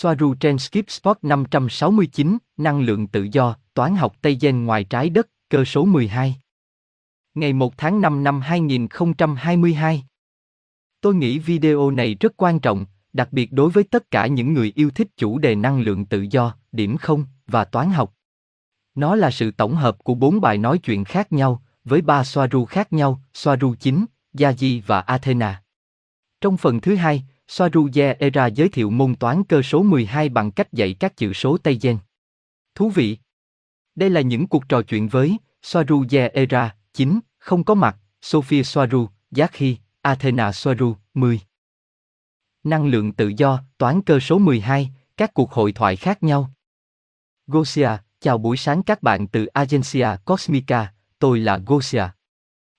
Soaru trên Skip Spot 569, năng lượng tự do, toán học Tây Gen ngoài trái đất, cơ số 12. Ngày 1 tháng 5 năm 2022. Tôi nghĩ video này rất quan trọng, đặc biệt đối với tất cả những người yêu thích chủ đề năng lượng tự do, điểm không và toán học. Nó là sự tổng hợp của bốn bài nói chuyện khác nhau, với ba Soaru khác nhau, Soaru 9, Yaji và Athena. Trong phần thứ hai, Saruje Era giới thiệu môn toán cơ số 12 bằng cách dạy các chữ số Tây Gen. Thú vị! Đây là những cuộc trò chuyện với Saruje Era 9, không có mặt, Sophia Soaru, Yakhi, Athena Soaru, 10. Năng lượng tự do, toán cơ số 12, các cuộc hội thoại khác nhau. Gosia, chào buổi sáng các bạn từ Agencia Cosmica, tôi là Gosia.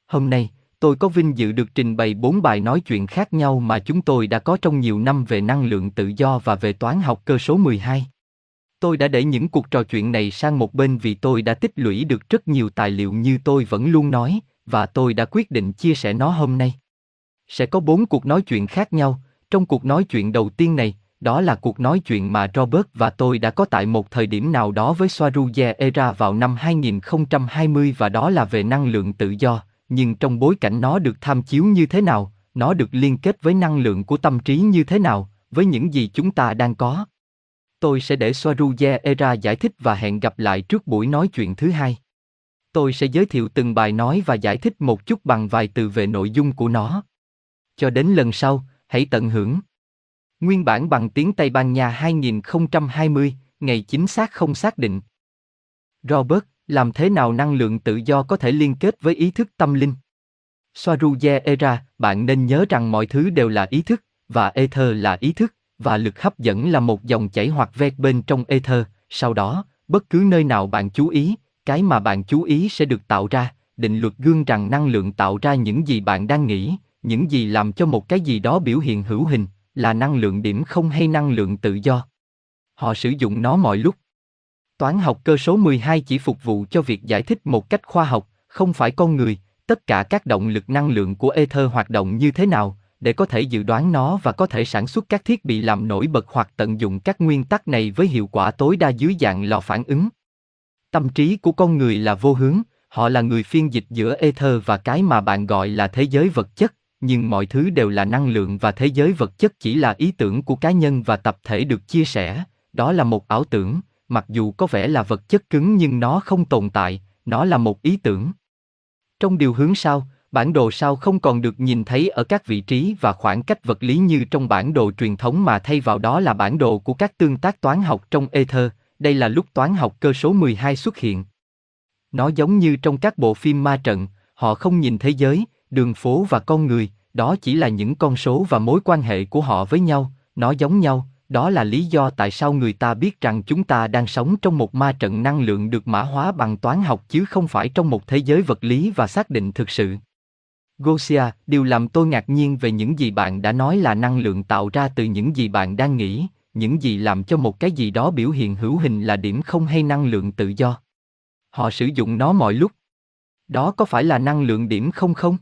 Hôm nay, tôi có vinh dự được trình bày bốn bài nói chuyện khác nhau mà chúng tôi đã có trong nhiều năm về năng lượng tự do và về toán học cơ số 12. Tôi đã để những cuộc trò chuyện này sang một bên vì tôi đã tích lũy được rất nhiều tài liệu như tôi vẫn luôn nói, và tôi đã quyết định chia sẻ nó hôm nay. Sẽ có bốn cuộc nói chuyện khác nhau, trong cuộc nói chuyện đầu tiên này, đó là cuộc nói chuyện mà Robert và tôi đã có tại một thời điểm nào đó với Swaruje Era vào năm 2020 và đó là về năng lượng tự do, nhưng trong bối cảnh nó được tham chiếu như thế nào, nó được liên kết với năng lượng của tâm trí như thế nào, với những gì chúng ta đang có. Tôi sẽ để Swaruja Era giải thích và hẹn gặp lại trước buổi nói chuyện thứ hai. Tôi sẽ giới thiệu từng bài nói và giải thích một chút bằng vài từ về nội dung của nó. Cho đến lần sau, hãy tận hưởng. Nguyên bản bằng tiếng Tây Ban Nha 2020, ngày chính xác không xác định. Robert, làm thế nào năng lượng tự do có thể liên kết với ý thức tâm linh? Swaruja Era, bạn nên nhớ rằng mọi thứ đều là ý thức, và ether là ý thức, và lực hấp dẫn là một dòng chảy hoặc vẹt bên trong ether. Sau đó, bất cứ nơi nào bạn chú ý, cái mà bạn chú ý sẽ được tạo ra. Định luật gương rằng năng lượng tạo ra những gì bạn đang nghĩ, những gì làm cho một cái gì đó biểu hiện hữu hình, là năng lượng điểm không hay năng lượng tự do. Họ sử dụng nó mọi lúc. Toán học cơ số 12 chỉ phục vụ cho việc giải thích một cách khoa học, không phải con người, tất cả các động lực năng lượng của ether hoạt động như thế nào, để có thể dự đoán nó và có thể sản xuất các thiết bị làm nổi bật hoặc tận dụng các nguyên tắc này với hiệu quả tối đa dưới dạng lò phản ứng. Tâm trí của con người là vô hướng, họ là người phiên dịch giữa ether và cái mà bạn gọi là thế giới vật chất, nhưng mọi thứ đều là năng lượng và thế giới vật chất chỉ là ý tưởng của cá nhân và tập thể được chia sẻ, đó là một ảo tưởng, mặc dù có vẻ là vật chất cứng nhưng nó không tồn tại, nó là một ý tưởng. Trong điều hướng sau, bản đồ sao không còn được nhìn thấy ở các vị trí và khoảng cách vật lý như trong bản đồ truyền thống mà thay vào đó là bản đồ của các tương tác toán học trong ether, đây là lúc toán học cơ số 12 xuất hiện. Nó giống như trong các bộ phim ma trận, họ không nhìn thế giới, đường phố và con người, đó chỉ là những con số và mối quan hệ của họ với nhau, nó giống nhau, đó là lý do tại sao người ta biết rằng chúng ta đang sống trong một ma trận năng lượng được mã hóa bằng toán học chứ không phải trong một thế giới vật lý và xác định thực sự. Gosia, điều làm tôi ngạc nhiên về những gì bạn đã nói là năng lượng tạo ra từ những gì bạn đang nghĩ, những gì làm cho một cái gì đó biểu hiện hữu hình là điểm không hay năng lượng tự do. Họ sử dụng nó mọi lúc. Đó có phải là năng lượng điểm không không?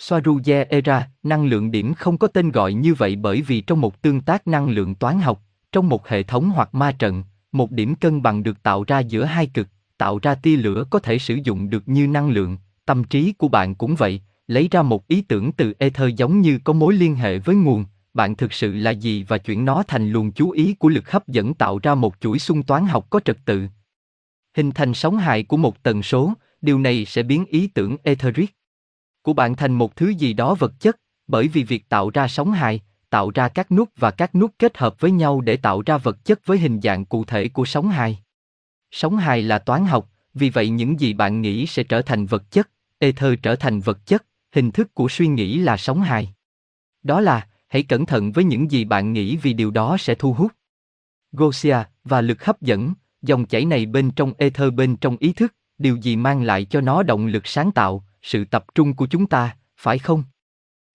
Swaruja Era, năng lượng điểm không có tên gọi như vậy bởi vì trong một tương tác năng lượng toán học, trong một hệ thống hoặc ma trận, một điểm cân bằng được tạo ra giữa hai cực, tạo ra tia lửa có thể sử dụng được như năng lượng, tâm trí của bạn cũng vậy, lấy ra một ý tưởng từ ether giống như có mối liên hệ với nguồn, bạn thực sự là gì và chuyển nó thành luồng chú ý của lực hấp dẫn tạo ra một chuỗi xung toán học có trật tự. Hình thành sóng hài của một tần số, điều này sẽ biến ý tưởng etheric của bạn thành một thứ gì đó vật chất, bởi vì việc tạo ra sóng hài, tạo ra các nút và các nút kết hợp với nhau để tạo ra vật chất với hình dạng cụ thể của sóng hài. Sóng hài là toán học, vì vậy những gì bạn nghĩ sẽ trở thành vật chất, ether trở thành vật chất, hình thức của suy nghĩ là sóng hài. Đó là, hãy cẩn thận với những gì bạn nghĩ vì điều đó sẽ thu hút. Gosia và lực hấp dẫn, dòng chảy này bên trong ether bên trong ý thức, điều gì mang lại cho nó động lực sáng tạo, sự tập trung của chúng ta, phải không?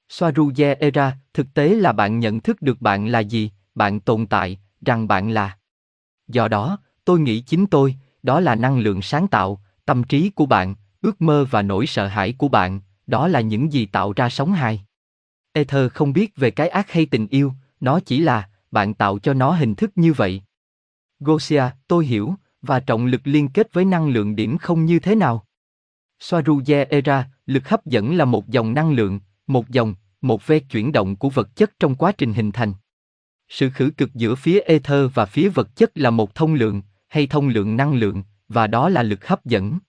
Swaruje Era, thực tế là bạn nhận thức được bạn là gì, bạn tồn tại, rằng bạn là. Do đó, tôi nghĩ chính tôi, đó là năng lượng sáng tạo, tâm trí của bạn, ước mơ và nỗi sợ hãi của bạn, đó là những gì tạo ra sống hài. Ether không biết về cái ác hay tình yêu, nó chỉ là, bạn tạo cho nó hình thức như vậy. Gosia, tôi hiểu, và trọng lực liên kết với năng lượng điểm không như thế nào? Swaruja Era, lực hấp dẫn là một dòng năng lượng, một dòng, một ve chuyển động của vật chất trong quá trình hình thành. Sự khử cực giữa phía ether và phía vật chất là một thông lượng, hay thông lượng năng lượng, và đó là lực hấp dẫn.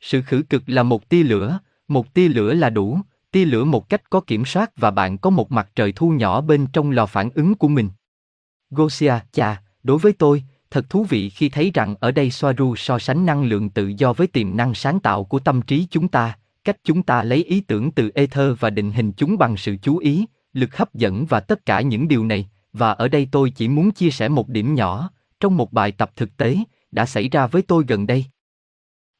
Sự khử cực là một tia lửa, một tia lửa là đủ, tia lửa một cách có kiểm soát và bạn có một mặt trời thu nhỏ bên trong lò phản ứng của mình. Gosia, chà, đối với tôi, thật thú vị khi thấy rằng ở đây Soaru so sánh năng lượng tự do với tiềm năng sáng tạo của tâm trí chúng ta, cách chúng ta lấy ý tưởng từ ether và định hình chúng bằng sự chú ý, lực hấp dẫn và tất cả những điều này, và ở đây tôi chỉ muốn chia sẻ một điểm nhỏ, trong một bài tập thực tế, đã xảy ra với tôi gần đây.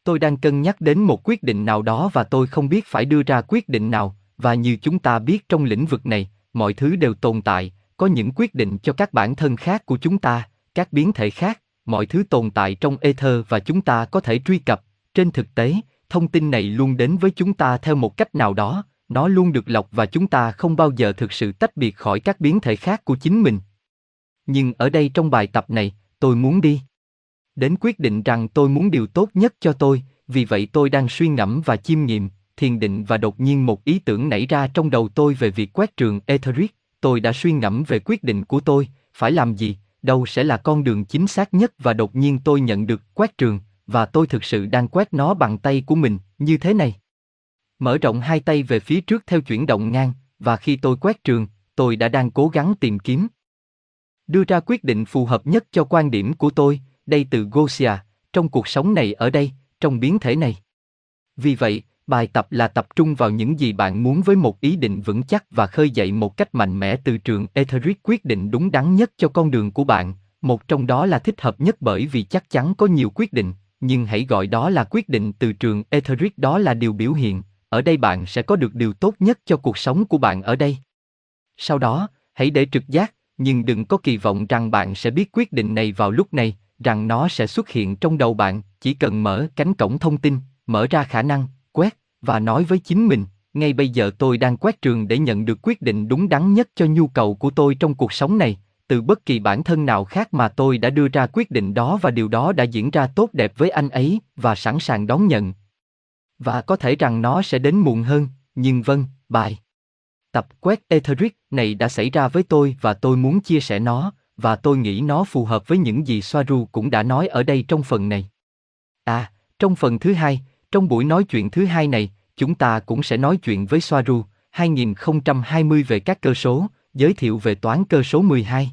Tôi đang cân nhắc đến một quyết định nào đó và tôi không biết phải đưa ra quyết định nào, và như chúng ta biết trong lĩnh vực này, mọi thứ đều tồn tại, có những quyết định cho các bản thân khác của chúng ta, các biến thể khác, mọi thứ tồn tại trong ether và chúng ta có thể truy cập. Trên thực tế, thông tin này luôn đến với chúng ta theo một cách nào đó, nó luôn được lọc và chúng ta không bao giờ thực sự tách biệt khỏi các biến thể khác của chính mình. Nhưng ở đây trong bài tập này, tôi muốn đi đến quyết định rằng tôi muốn điều tốt nhất cho tôi, vì vậy tôi đang suy ngẫm và chiêm nghiệm, thiền định và đột nhiên một ý tưởng nảy ra trong đầu tôi về việc quét trường Etheric, tôi đã suy ngẫm về quyết định của tôi, phải làm gì, đâu sẽ là con đường chính xác nhất và đột nhiên tôi nhận được quét trường, và tôi thực sự đang quét nó bằng tay của mình, như thế này. Mở rộng hai tay về phía trước theo chuyển động ngang, và khi tôi quét trường, tôi đã đang cố gắng tìm kiếm. Đưa ra quyết định phù hợp nhất cho quan điểm của tôi, đây từ Gosia, trong cuộc sống này ở đây, trong biến thể này. Vì vậy, bài tập là tập trung vào những gì bạn muốn với một ý định vững chắc và khơi dậy một cách mạnh mẽ từ trường Etheric quyết định đúng đắn nhất cho con đường của bạn, một trong đó là thích hợp nhất bởi vì chắc chắn có nhiều quyết định, nhưng hãy gọi đó là quyết định từ trường Etheric đó là điều biểu hiện, ở đây bạn sẽ có được điều tốt nhất cho cuộc sống của bạn ở đây. Sau đó, hãy để trực giác, nhưng đừng có kỳ vọng rằng bạn sẽ biết quyết định này vào lúc này, rằng nó sẽ xuất hiện trong đầu bạn, chỉ cần mở cánh cổng thông tin, mở ra khả năng, quét, và nói với chính mình, ngay bây giờ tôi đang quét trường để nhận được quyết định đúng đắn nhất cho nhu cầu của tôi trong cuộc sống này, từ bất kỳ bản thân nào khác mà tôi đã đưa ra quyết định đó và điều đó đã diễn ra tốt đẹp với anh ấy và sẵn sàng đón nhận. Và có thể rằng nó sẽ đến muộn hơn, nhưng vâng, bài. Tập quét Etheric này đã xảy ra với tôi và tôi muốn chia sẻ nó, và tôi nghĩ nó phù hợp với những gì Soaru cũng đã nói ở đây trong phần này. À, trong phần thứ hai, trong buổi nói chuyện thứ hai này, chúng ta cũng sẽ nói chuyện với Soaru 2020 về các cơ số, giới thiệu về toán cơ số 12.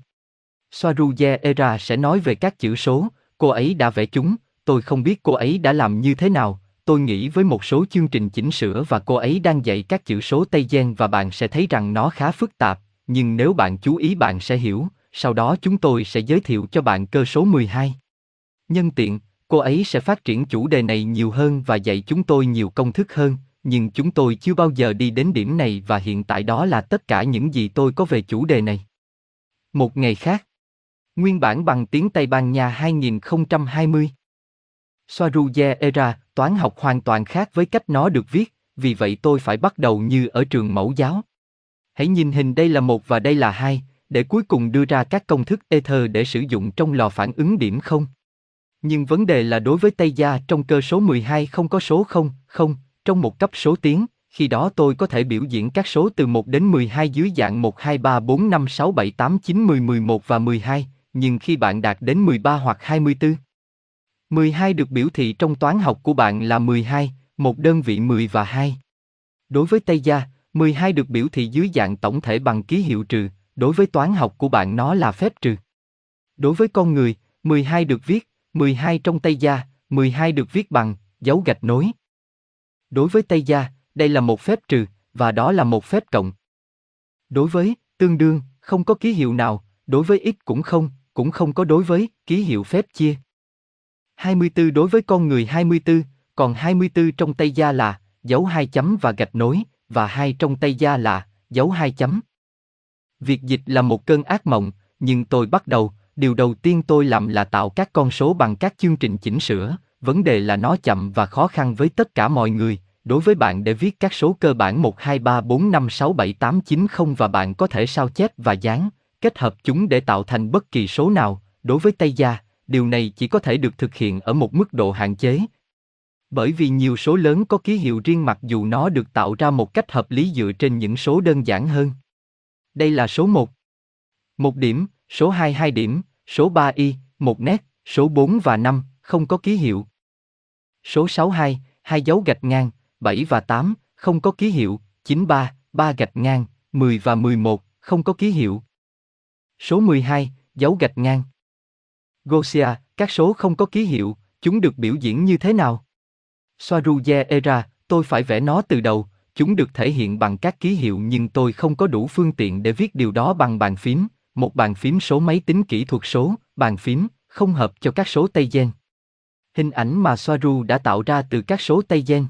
Soaru Era sẽ nói về các chữ số, cô ấy đã vẽ chúng, tôi không biết cô ấy đã làm như thế nào, tôi nghĩ với một số chương trình chỉnh sửa và cô ấy đang dạy các chữ số Tây Gen và bạn sẽ thấy rằng nó khá phức tạp, nhưng nếu bạn chú ý bạn sẽ hiểu, sau đó chúng tôi sẽ giới thiệu cho bạn cơ số 12. Nhân tiện, cô ấy sẽ phát triển chủ đề này nhiều hơn và dạy chúng tôi nhiều công thức hơn, nhưng chúng tôi chưa bao giờ đi đến điểm này và hiện tại đó là tất cả những gì tôi có về chủ đề này. Một ngày khác. Nguyên bản bằng tiếng Tây Ban Nha 2020. Soaruye Era, toán học hoàn toàn khác với cách nó được viết, vì vậy tôi phải bắt đầu như ở trường mẫu giáo. Hãy nhìn hình đây là một và đây là hai, để cuối cùng đưa ra các công thức ether để sử dụng trong lò phản ứng điểm không. Nhưng vấn đề là đối với Tây Gia trong cơ số 12 không có số 0, 0, trong một cấp số tiến, khi đó tôi có thể biểu diễn các số từ 1 đến 12 dưới dạng 1, 2, 3, 4, 5, 6, 7, 8, 9, 10, 11 và 12, nhưng khi bạn đạt đến 13 hoặc 24, 12 được biểu thị trong toán học của bạn là 12, một đơn vị 10 và 2. Đối với Tây Gia, 12 được biểu thị dưới dạng tổng thể bằng ký hiệu trừ, Đối với toán học của bạn nó là phép trừ. Đối với con người, 12 được viết, 12 trong Tây Gia, 12 được viết bằng dấu gạch nối. Đối với Tây Gia, đây là một phép trừ, và đó là một phép cộng. Đối với, tương đương, không có ký hiệu nào, đối với ít cũng không, cũng không có đối với, ký hiệu phép chia. 24 đối với con người 24, còn 24 trong Tây Gia là dấu hai chấm và gạch nối, và hai trong Tây Gia là dấu hai chấm. Việc dịch là một cơn ác mộng, nhưng tôi bắt đầu, điều đầu tiên tôi làm là tạo các con số bằng các chương trình chỉnh sửa, vấn đề là nó chậm và khó khăn với tất cả mọi người. Đối với bạn để viết các số cơ bản 1 2 3 4 5 6 7 8 9 0 và bạn có thể sao chép và dán, kết hợp chúng để tạo thành bất kỳ số nào, đối với tay da, điều này chỉ có thể được thực hiện ở một mức độ hạn chế. Bởi vì nhiều số lớn có ký hiệu riêng mặc dù nó được tạo ra một cách hợp lý dựa trên những số đơn giản hơn. Đây là số 1. Một điểm, số 2 2 điểm, số 3 y, 1 nét, số 4 và 5, không có ký hiệu. Số 62, hai dấu gạch ngang, 7 và 8, không có ký hiệu, 93, 3 gạch ngang, 10 và 11, không có ký hiệu. Số 12, dấu gạch ngang. Gosia, các số không có ký hiệu, chúng được biểu diễn như thế nào? Soaruje Era, tôi phải vẽ nó từ đầu, chúng được thể hiện bằng các ký hiệu nhưng tôi không có đủ phương tiện để viết điều đó bằng bàn phím, một bàn phím số máy tính kỹ thuật số, bàn phím, không hợp cho các số Tây Gen. Hình ảnh mà Soaru đã tạo ra từ các số Tây Gen.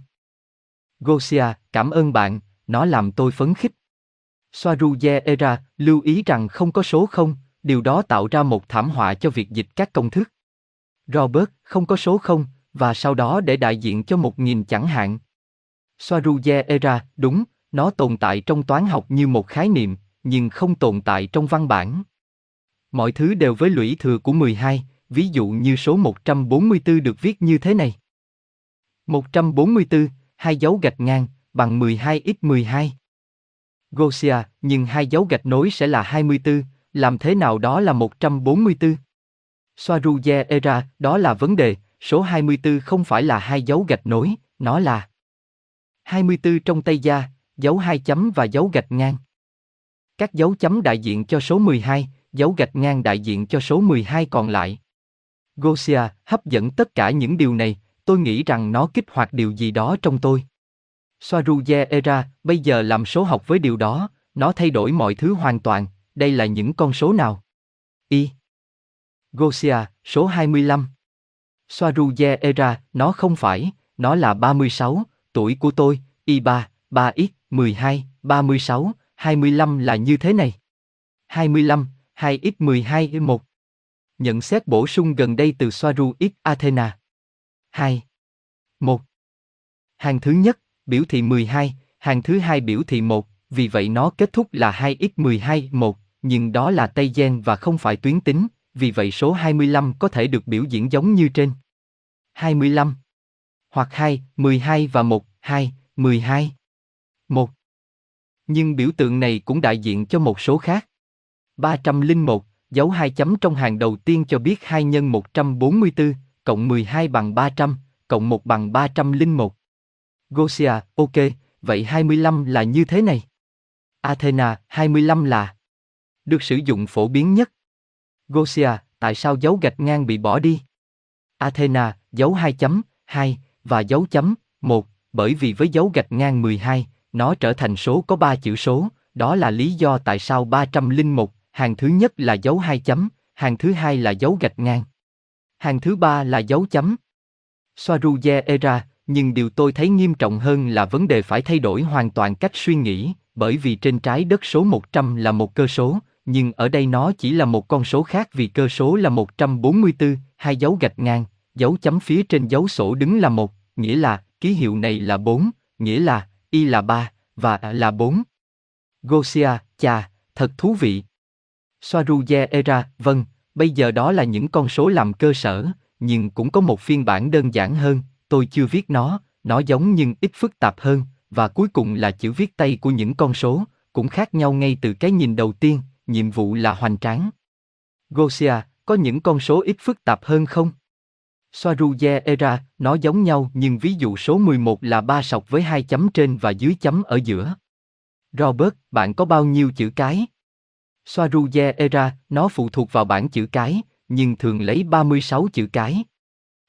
Gosia, cảm ơn bạn, nó làm tôi phấn khích. Soaruye Era, lưu ý rằng không có số không, điều đó tạo ra một thảm họa cho việc dịch các công thức. Robert, không có số không, và sau đó để đại diện cho một nghìn chẳng hạn. Soaruye Era, đúng, nó tồn tại trong toán học như một khái niệm, nhưng không tồn tại trong văn bản. Mọi thứ đều với lũy thừa của 12, ví dụ như số 144 được viết như thế này. 144, hai dấu gạch ngang, bằng 12 x 12. Gosia, nhưng hai dấu gạch nối sẽ là 24, làm thế nào đó là 144? Soaruye Era, đó là vấn đề, số 24 không phải là hai dấu gạch nối, nó là 24 trong Tây Gia, dấu hai chấm và dấu gạch ngang. Các dấu chấm đại diện cho số 12, dấu gạch ngang đại diện cho số 12 còn lại. Gosia hấp dẫn tất cả những điều này, tôi nghĩ rằng nó kích hoạt điều gì đó trong tôi. Soaruye Era, bây giờ làm số học với điều đó, nó thay đổi mọi thứ hoàn toàn, đây là những con số nào? Y. Gosia, số 25. Soaruye Era, nó không phải, nó là 36, tuổi của tôi, Y3, 3X, 12, 36, 25 là như thế này. 25, 2X 12 1. Nhận xét bổ sung gần đây từ Soaru X Athena. 2. 1. Hàng thứ nhất, biểu thị 12, hàng thứ hai biểu thị 1, vì vậy nó kết thúc là 2x12 1, nhưng đó là Tây Gen và không phải tuyến tính, vì vậy số 25 có thể được biểu diễn giống như trên. 25 hoặc 2, 12 và 1, 2, 12. 1. Nhưng biểu tượng này cũng đại diện cho một số khác. 301, dấu hai chấm trong hàng đầu tiên cho biết 2 nhân 144, cộng 12 bằng 300, cộng 1 bằng 301. Gosia, ok, vậy 25 là như thế này. Athena, 25 là được sử dụng phổ biến nhất. Gosia, tại sao dấu gạch ngang bị bỏ đi? Athena, dấu 2 chấm, 2, và dấu chấm, 1, bởi vì với dấu gạch ngang 12, nó trở thành số có 3 chữ số, đó là lý do tại sao 301, hàng thứ nhất là dấu 2 chấm, hàng thứ hai là dấu gạch ngang. Hàng thứ ba là dấu chấm. Soaruye Era, nhưng điều tôi thấy nghiêm trọng hơn là vấn đề phải thay đổi hoàn toàn cách suy nghĩ, bởi vì trên trái đất số 100 là một cơ số, nhưng ở đây nó chỉ là một con số khác vì cơ số là 144, hai dấu gạch ngang, dấu chấm phía trên dấu sổ đứng là một, nghĩa là ký hiệu này là 4, nghĩa là y là ba và là bốn. Gosia, chà, thật thú vị. Soaruje Era, vâng, bây giờ đó là những con số làm cơ sở, nhưng cũng có một phiên bản đơn giản hơn, tôi chưa viết nó, nó giống nhưng ít phức tạp hơn, và cuối cùng là chữ viết tay của những con số, cũng khác nhau ngay từ cái nhìn đầu tiên, nhiệm vụ là hoành tráng. Gosia, có những con số ít phức tạp hơn không? Soaruje Era, nó giống nhau nhưng ví dụ số 11 là ba sọc với hai chấm trên và dưới chấm ở giữa. Robert, bạn có bao nhiêu chữ cái? Soaruje Era, nó phụ thuộc vào bảng chữ cái, nhưng thường lấy 36 chữ cái.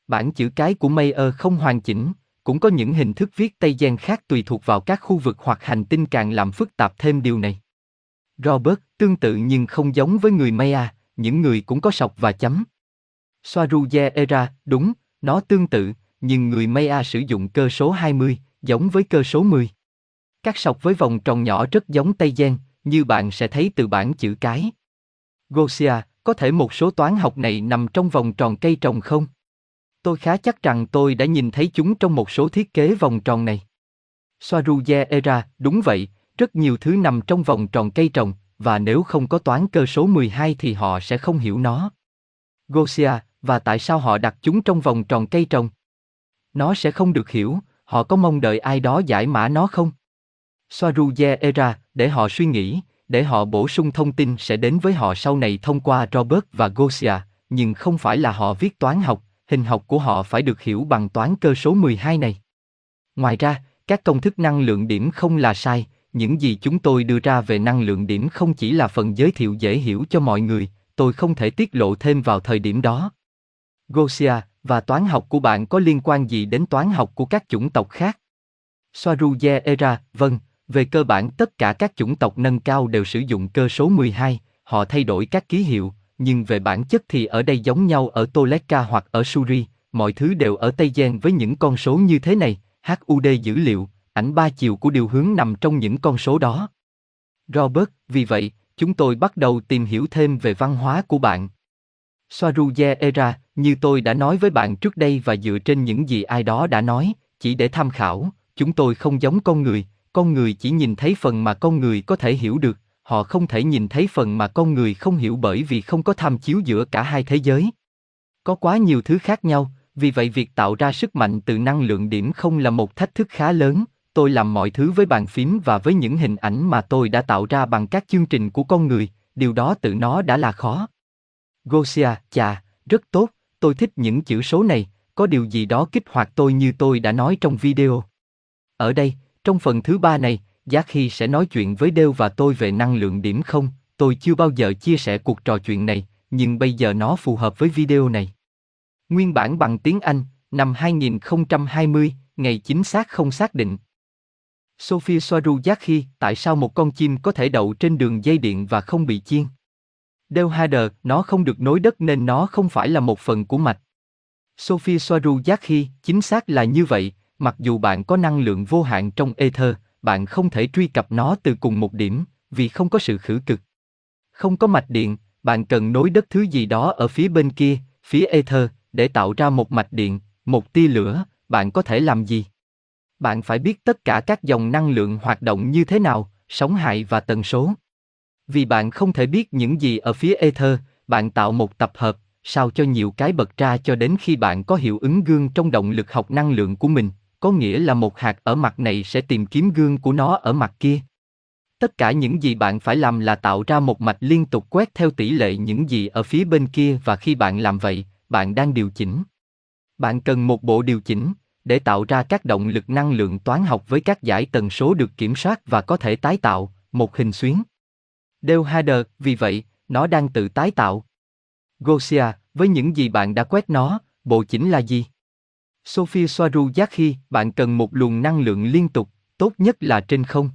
Bản chữ cái của Mayer không hoàn chỉnh, cũng có những hình thức viết Tây Gen khác tùy thuộc vào các khu vực hoặc hành tinh càng làm phức tạp thêm điều này. Robert, tương tự nhưng không giống với người Maya, những người cũng có sọc và chấm. Soaruye Era, đúng, nó tương tự, nhưng người Maya sử dụng cơ số 20, giống với cơ số 10. Các sọc với vòng tròn nhỏ rất giống Tây Gen, như bạn sẽ thấy từ bảng chữ cái. Gosia, có thể một số toán học này nằm trong vòng tròn cây trồng không? Tôi khá chắc rằng tôi đã nhìn thấy chúng trong một số thiết kế vòng tròn này. Soaruye Era, đúng vậy, rất nhiều thứ nằm trong vòng tròn cây trồng, và nếu không có toán cơ số 12 thì họ sẽ không hiểu nó. Gosia, và tại sao họ đặt chúng trong vòng tròn cây trồng? Nó sẽ không được hiểu, họ có mong đợi ai đó giải mã nó không? Soaruye Era, để họ suy nghĩ, để họ bổ sung thông tin sẽ đến với họ sau này thông qua Robert và Gosia, nhưng không phải là họ viết toán học, hình học của họ phải được hiểu bằng toán cơ số 12 này. Ngoài ra, các công thức năng lượng điểm không là sai, những gì chúng tôi đưa ra về năng lượng điểm không chỉ là phần giới thiệu dễ hiểu cho mọi người, tôi không thể tiết lộ thêm vào thời điểm đó. Gosia, và toán học của bạn có liên quan gì đến toán học của các chủng tộc khác? Soaruye Era, vâng, về cơ bản tất cả các chủng tộc nâng cao đều sử dụng cơ số 12, họ thay đổi các ký hiệu, nhưng về bản chất thì ở đây giống nhau ở Toleka hoặc ở Suri, mọi thứ đều ở Tây Gen với những con số như thế này, HUD dữ liệu, ảnh ba chiều của điều hướng nằm trong những con số đó. Robert, vì vậy, chúng tôi bắt đầu tìm hiểu thêm về văn hóa của bạn. Soaruye Era, như tôi đã nói với bạn trước đây và dựa trên những gì ai đó đã nói, chỉ để tham khảo, chúng tôi không giống con người, con người chỉ nhìn thấy phần mà con người có thể hiểu được, họ không thể nhìn thấy phần mà con người không hiểu bởi vì không có tham chiếu giữa cả hai thế giới. Có quá nhiều thứ khác nhau, vì vậy việc tạo ra sức mạnh từ năng lượng điểm không là một thách thức khá lớn, tôi làm mọi thứ với bàn phím và với những hình ảnh mà tôi đã tạo ra bằng các chương trình của con người, điều đó tự nó đã là khó. Gosia, chà, rất tốt, tôi thích những chữ số này, có điều gì đó kích hoạt tôi như tôi đã nói trong video. Ở đây, trong phần thứ ba này, Giác Khi sẽ nói chuyện với Đêu và tôi về năng lượng điểm không, tôi chưa bao giờ chia sẻ cuộc trò chuyện này, nhưng bây giờ nó phù hợp với video này. Nguyên bản bằng tiếng Anh, năm 2020, ngày chính xác không xác định. Sophie Soaru Giác Khi, tại sao một con chim có thể đậu trên đường dây điện và không bị chiên? Đeo Hader, nó không được nối đất nên nó không phải là một phần của mạch. Sophie Soaru Giác Khi, chính xác là như vậy, mặc dù bạn có năng lượng vô hạn trong ether, bạn không thể truy cập nó từ cùng một điểm, vì không có sự khử cực. Không có mạch điện, bạn cần nối đất thứ gì đó ở phía bên kia, phía ether, để tạo ra một mạch điện, một tia lửa, bạn có thể làm gì? Bạn phải biết tất cả các dòng năng lượng hoạt động như thế nào, sóng hại và tần số. Vì bạn không thể biết những gì ở phía ether, bạn tạo một tập hợp, sao cho nhiều cái bật ra cho đến khi bạn có hiệu ứng gương trong động lực học năng lượng của mình, có nghĩa là một hạt ở mặt này sẽ tìm kiếm gương của nó ở mặt kia. Tất cả những gì bạn phải làm là tạo ra một mạch liên tục quét theo tỷ lệ những gì ở phía bên kia và khi bạn làm vậy, bạn đang điều chỉnh. Bạn cần một bộ điều chỉnh để tạo ra các động lực năng lượng toán học với các giải tần số được kiểm soát và có thể tái tạo một hình xuyến. Dale Hader, vì vậy, nó đang tự tái tạo. Gosia, với những gì bạn đã quét nó, bộ chỉnh là gì? Sophia Soaru Yakhi, bạn cần một luồng năng lượng liên tục, tốt nhất là trên không.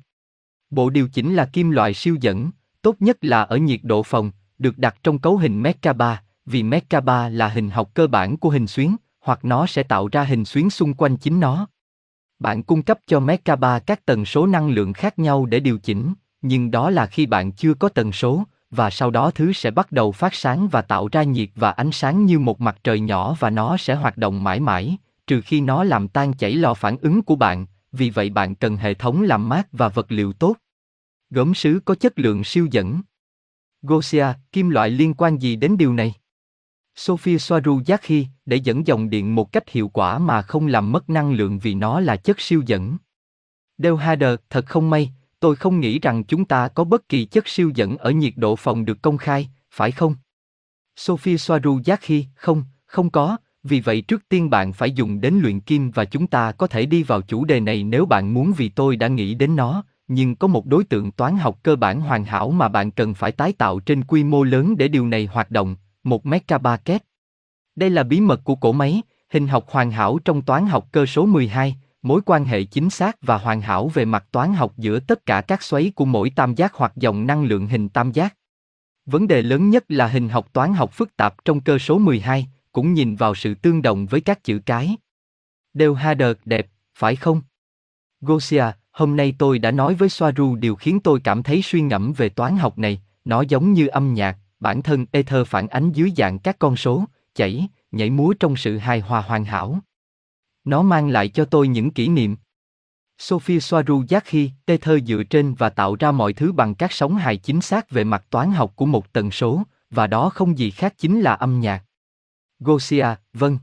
Bộ điều chỉnh là kim loại siêu dẫn, tốt nhất là ở nhiệt độ phòng, được đặt trong cấu hình Merkaba, vì Merkaba là hình học cơ bản của hình xuyến, hoặc nó sẽ tạo ra hình xuyến xung quanh chính nó. Bạn cung cấp cho Merkaba các tần số năng lượng khác nhau để điều chỉnh, nhưng đó là khi bạn chưa có tần số, và sau đó thứ sẽ bắt đầu phát sáng và tạo ra nhiệt và ánh sáng như một mặt trời nhỏ và nó sẽ hoạt động mãi mãi, trừ khi nó làm tan chảy lò phản ứng của bạn, vì vậy bạn cần hệ thống làm mát và vật liệu tốt. Gốm sứ có chất lượng siêu dẫn. Gosia, kim loại liên quan gì đến điều này? Sophie Soaru khi để dẫn dòng điện một cách hiệu quả mà không làm mất năng lượng vì nó là chất siêu dẫn. Delhader, thật không may, tôi không nghĩ rằng chúng ta có bất kỳ chất siêu dẫn ở nhiệt độ phòng được công khai, phải không? Sophie Soaru Khi, không, không có, vì vậy trước tiên bạn phải dùng đến luyện kim và chúng ta có thể đi vào chủ đề này nếu bạn muốn vì tôi đã nghĩ đến nó, nhưng có một đối tượng toán học cơ bản hoàn hảo mà bạn cần phải tái tạo trên quy mô lớn để điều này hoạt động, một megapaket. Đây là bí mật của cổ máy, hình học hoàn hảo trong toán học cơ số 12, mối quan hệ chính xác và hoàn hảo về mặt toán học giữa tất cả các xoáy của mỗi tam giác hoặc dòng năng lượng hình tam giác. Vấn đề lớn nhất là hình học toán học phức tạp trong cơ số 12, cũng nhìn vào sự tương đồng với các chữ cái. Đều ha đợt đẹp, phải không? Gosia, hôm nay tôi đã nói với Soaru điều khiến tôi cảm thấy suy ngẫm về toán học này, nó giống như âm nhạc, bản thân ether phản ánh dưới dạng các con số, chảy, nhảy múa trong sự hài hòa hoàn hảo. Nó mang lại cho tôi những kỷ niệm. Sophie Soaru giác khi tê thơ dựa trên và tạo ra mọi thứ bằng các sóng hài chính xác về mặt toán học của một tần số, và đó không gì khác chính là âm nhạc. Gosia, vâng.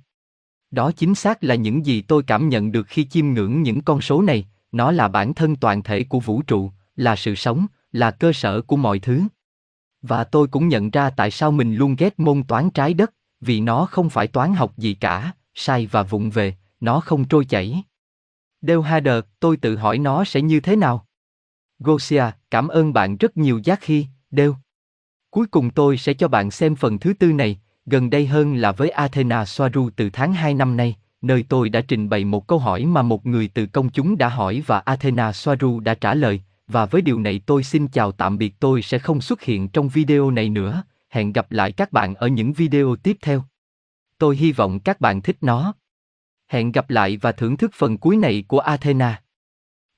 Đó chính xác là những gì tôi cảm nhận được khi chiêm ngưỡng những con số này, nó là bản thân toàn thể của vũ trụ, là sự sống, là cơ sở của mọi thứ. Và tôi cũng nhận ra tại sao mình luôn ghét môn toán trái đất, vì nó không phải toán học gì cả, sai và vụng về, nó không trôi chảy. Dale Hader, tôi tự hỏi nó sẽ như thế nào. Gosia, cảm ơn bạn rất nhiều giác khi, đeo. Cuối cùng tôi sẽ cho bạn xem phần thứ tư này, gần đây hơn là với Athena Soaru từ tháng 2 năm nay, nơi tôi đã trình bày một câu hỏi mà một người từ công chúng đã hỏi và Athena Soaru đã trả lời, và với điều này tôi xin chào tạm biệt tôi sẽ không xuất hiện trong video này nữa, hẹn gặp lại các bạn ở những video tiếp theo. Tôi hy vọng các bạn thích nó. Hẹn gặp lại và thưởng thức phần cuối này của Athena.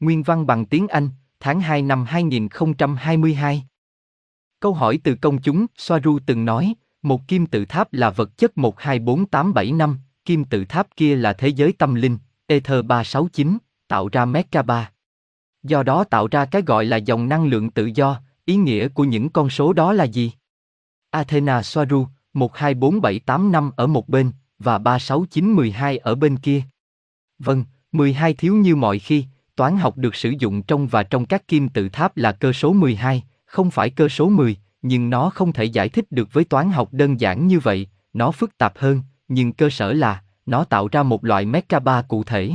Nguyên văn bằng tiếng Anh, tháng 2 năm 2022. Câu hỏi từ công chúng, Soaru từng nói, một kim tự tháp là vật chất 124875, kim tự tháp kia là thế giới tâm linh, Ether 369, tạo ra Merkaba. Do đó tạo ra cái gọi là dòng năng lượng tự do, ý nghĩa của những con số đó là gì? Athena Soaru, 124785 ở một bên, và 36912 ở bên kia. Vâng, 12 thiếu như mọi khi, toán học được sử dụng trong và trong các kim tự tháp là cơ số 12, không phải cơ số 10, nhưng nó không thể giải thích được với toán học đơn giản như vậy, nó phức tạp hơn, nhưng cơ sở là, nó tạo ra một loại Merkaba cụ thể.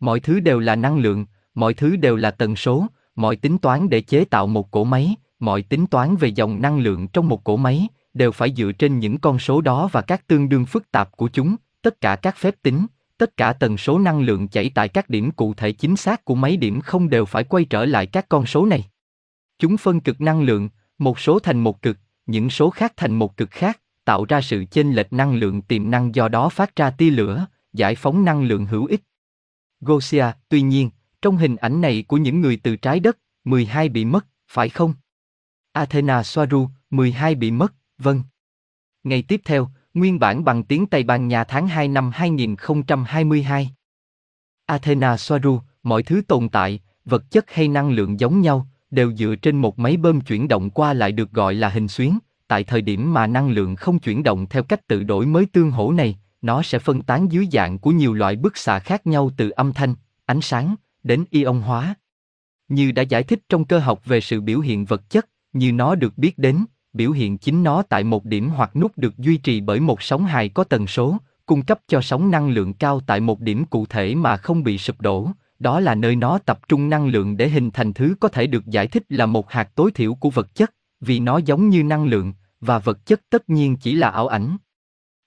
Mọi thứ đều là năng lượng, mọi thứ đều là tần số, mọi tính toán để chế tạo một cỗ máy, mọi tính toán về dòng năng lượng trong một cỗ máy, đều phải dựa trên những con số đó và các tương đương phức tạp của chúng, tất cả các phép tính, tất cả tần số năng lượng chảy tại các điểm cụ thể chính xác của máy điểm không đều phải quay trở lại các con số này. Chúng phân cực năng lượng, một số thành một cực, những số khác thành một cực khác, tạo ra sự chênh lệch năng lượng tiềm năng do đó phát ra tia lửa, giải phóng năng lượng hữu ích. Gosia, tuy nhiên, trong hình ảnh này của những người từ trái đất, 12 bị mất, phải không? Athena Soaru, 12 bị mất, vâng. Ngày tiếp theo, nguyên bản bằng tiếng Tây Ban Nha tháng 2 năm 2022. Athena Soaru, mọi thứ tồn tại, vật chất hay năng lượng giống nhau, đều dựa trên một máy bơm chuyển động qua lại được gọi là hình xuyến. Tại thời điểm mà năng lượng không chuyển động theo cách tự đổi mới tương hỗ này, nó sẽ phân tán dưới dạng của nhiều loại bức xạ khác nhau từ âm thanh, ánh sáng, đến ion hóa. Như đã giải thích trong cơ học về sự biểu hiện vật chất, như nó được biết đến, biểu hiện chính nó tại một điểm hoặc nút được duy trì bởi một sóng hài có tần số, cung cấp cho sóng năng lượng cao tại một điểm cụ thể mà không bị sụp đổ, đó là nơi nó tập trung năng lượng để hình thành thứ có thể được giải thích là một hạt tối thiểu của vật chất, vì nó giống như năng lượng, và vật chất tất nhiên chỉ là ảo ảnh.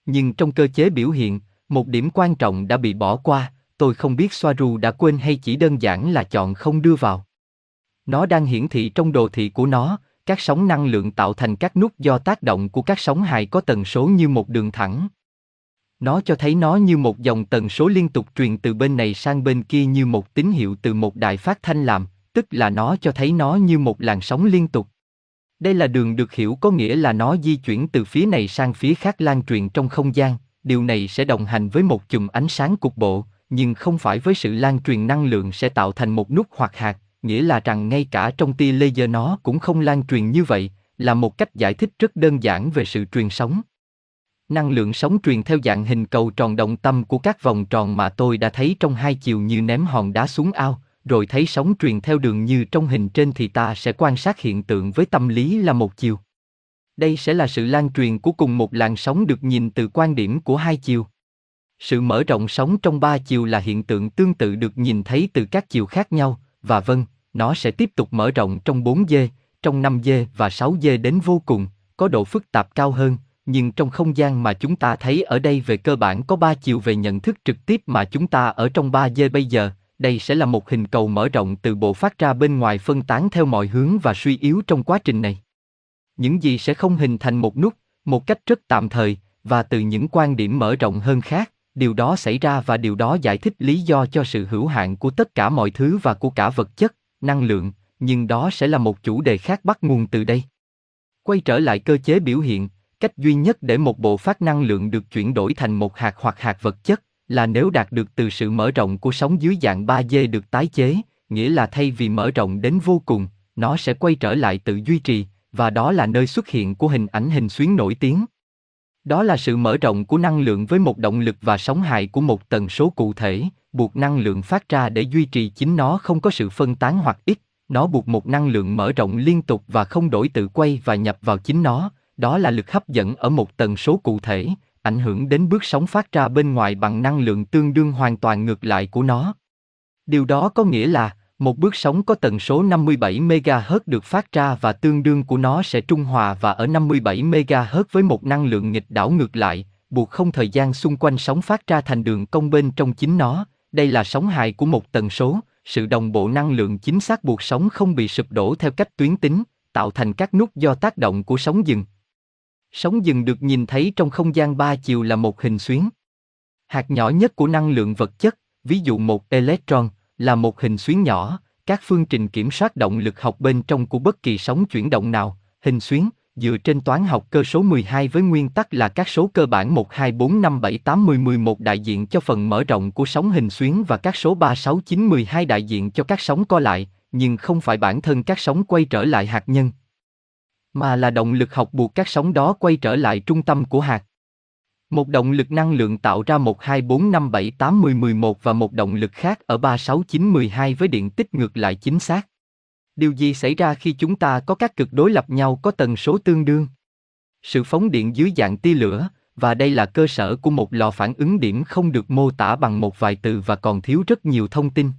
Nhưng trong cơ chế biểu hiện, một điểm quan trọng đã bị bỏ qua, tôi không biết Soaru đã quên hay chỉ đơn giản là chọn không đưa vào. Nó đang hiển thị trong đồ thị của nó, các sóng năng lượng tạo thành các nút do tác động của các sóng hài có tần số như một đường thẳng. Nó cho thấy nó như một dòng tần số liên tục truyền từ bên này sang bên kia như một tín hiệu từ một đài phát thanh làm, tức là nó cho thấy nó như một làn sóng liên tục. Đây là đường được hiểu có nghĩa là nó di chuyển từ phía này sang phía khác lan truyền trong không gian, điều này sẽ đồng hành với một chùm ánh sáng cục bộ, nhưng không phải với sự lan truyền năng lượng sẽ tạo thành một nút hoặc hạt, nghĩa là rằng ngay cả trong tia laser nó cũng không lan truyền như vậy, là một cách giải thích rất đơn giản về sự truyền sóng. Năng lượng sóng truyền theo dạng hình cầu tròn đồng tâm của các vòng tròn mà tôi đã thấy trong hai chiều như ném hòn đá xuống ao, rồi thấy sóng truyền theo đường như trong hình trên thì ta sẽ quan sát hiện tượng với tâm lý là một chiều. Đây sẽ là sự lan truyền của cùng một làn sóng được nhìn từ quan điểm của hai chiều. Sự mở rộng sóng trong ba chiều là hiện tượng tương tự được nhìn thấy từ các chiều khác nhau, và vâng, nó sẽ tiếp tục mở rộng trong 4D, trong 5D và 6D đến vô cùng, có độ phức tạp cao hơn, nhưng trong không gian mà chúng ta thấy ở đây về cơ bản có ba chiều về nhận thức trực tiếp mà chúng ta ở trong 3D bây giờ, đây sẽ là một hình cầu mở rộng từ bộ phát ra bên ngoài phân tán theo mọi hướng và suy yếu trong quá trình này. Những gì sẽ không hình thành một nút, một cách rất tạm thời, và từ những quan điểm mở rộng hơn khác, điều đó xảy ra và điều đó giải thích lý do cho sự hữu hạn của tất cả mọi thứ và của cả vật chất, năng lượng, nhưng đó sẽ là một chủ đề khác bắt nguồn từ đây. Quay trở lại cơ chế biểu hiện, cách duy nhất để một bộ phát năng lượng được chuyển đổi thành một hạt hoặc hạt vật chất, là nếu đạt được từ sự mở rộng của sóng dưới dạng 3D được tái chế, nghĩa là thay vì mở rộng đến vô cùng, nó sẽ quay trở lại tự duy trì, và đó là nơi xuất hiện của hình ảnh hình xuyến nổi tiếng. Đó là sự mở rộng của năng lượng với một động lực và sóng hài của một tần số cụ thể, buộc năng lượng phát ra để duy trì chính nó không có sự phân tán hoặc ít, nó buộc một năng lượng mở rộng liên tục và không đổi tự quay và nhập vào chính nó, đó là lực hấp dẫn ở một tần số cụ thể, ảnh hưởng đến bước sóng phát ra bên ngoài bằng năng lượng tương đương hoàn toàn ngược lại của nó. Điều đó có nghĩa là, một bước sóng có tần số 57 MHz được phát ra và tương đương của nó sẽ trung hòa và ở 57 MHz với một năng lượng nghịch đảo ngược lại, buộc không thời gian xung quanh sóng phát ra thành đường cong bên trong chính nó. Đây là sóng hài của một tần số, sự đồng bộ năng lượng chính xác buộc sóng không bị sụp đổ theo cách tuyến tính, tạo thành các nút do tác động của sóng dừng. Sóng dừng được nhìn thấy trong không gian ba chiều là một hình xuyến. Hạt nhỏ nhất của năng lượng vật chất, ví dụ một electron, là một hình xuyến nhỏ, các phương trình kiểm soát động lực học bên trong của bất kỳ sóng chuyển động nào, hình xuyến, dựa trên toán học cơ số 12 với nguyên tắc là các số cơ bản 1, 2, 4, 5, 7, 8, 10, 11 đại diện cho phần mở rộng của sóng hình xuyến và các số 3, 6, 9, 12 đại diện cho các sóng co lại, nhưng không phải bản thân các sóng quay trở lại hạt nhân, mà là động lực học buộc các sóng đó quay trở lại trung tâm của hạt. Một động lực năng lượng tạo ra 1 2 4 5 7 8 10 11 và một động lực khác ở 3 6 9 12 với điện tích ngược lại chính xác. Điều gì xảy ra khi chúng ta có các cực đối lập nhau có tần số tương đương? Sự phóng điện dưới dạng tia lửa, và đây là cơ sở của một lò phản ứng điểm không được mô tả bằng một vài từ và còn thiếu rất nhiều thông tin.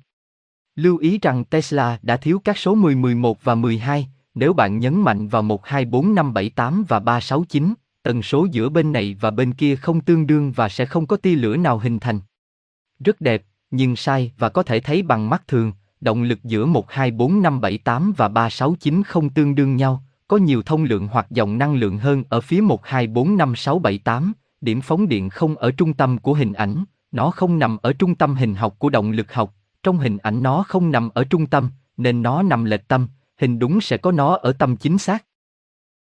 Lưu ý rằng Tesla đã thiếu các số 10, 11 và 12, nếu bạn nhấn mạnh vào 1, 2, 4, 5, 7, 8 và 3, 6, 9, tần số giữa bên này và bên kia không tương đương và sẽ không có tia lửa nào hình thành. Rất đẹp, nhưng sai và có thể thấy bằng mắt thường, động lực giữa 124578 và 369 không tương đương nhau, có nhiều thông lượng hoặc dòng năng lượng hơn ở phía 1 2 4 5 6 7 8, điểm phóng điện không ở trung tâm của hình ảnh, nó không nằm ở trung tâm hình học của động lực học, trong hình ảnh nó không nằm ở trung tâm, nên nó nằm lệch tâm, hình đúng sẽ có nó ở tâm chính xác.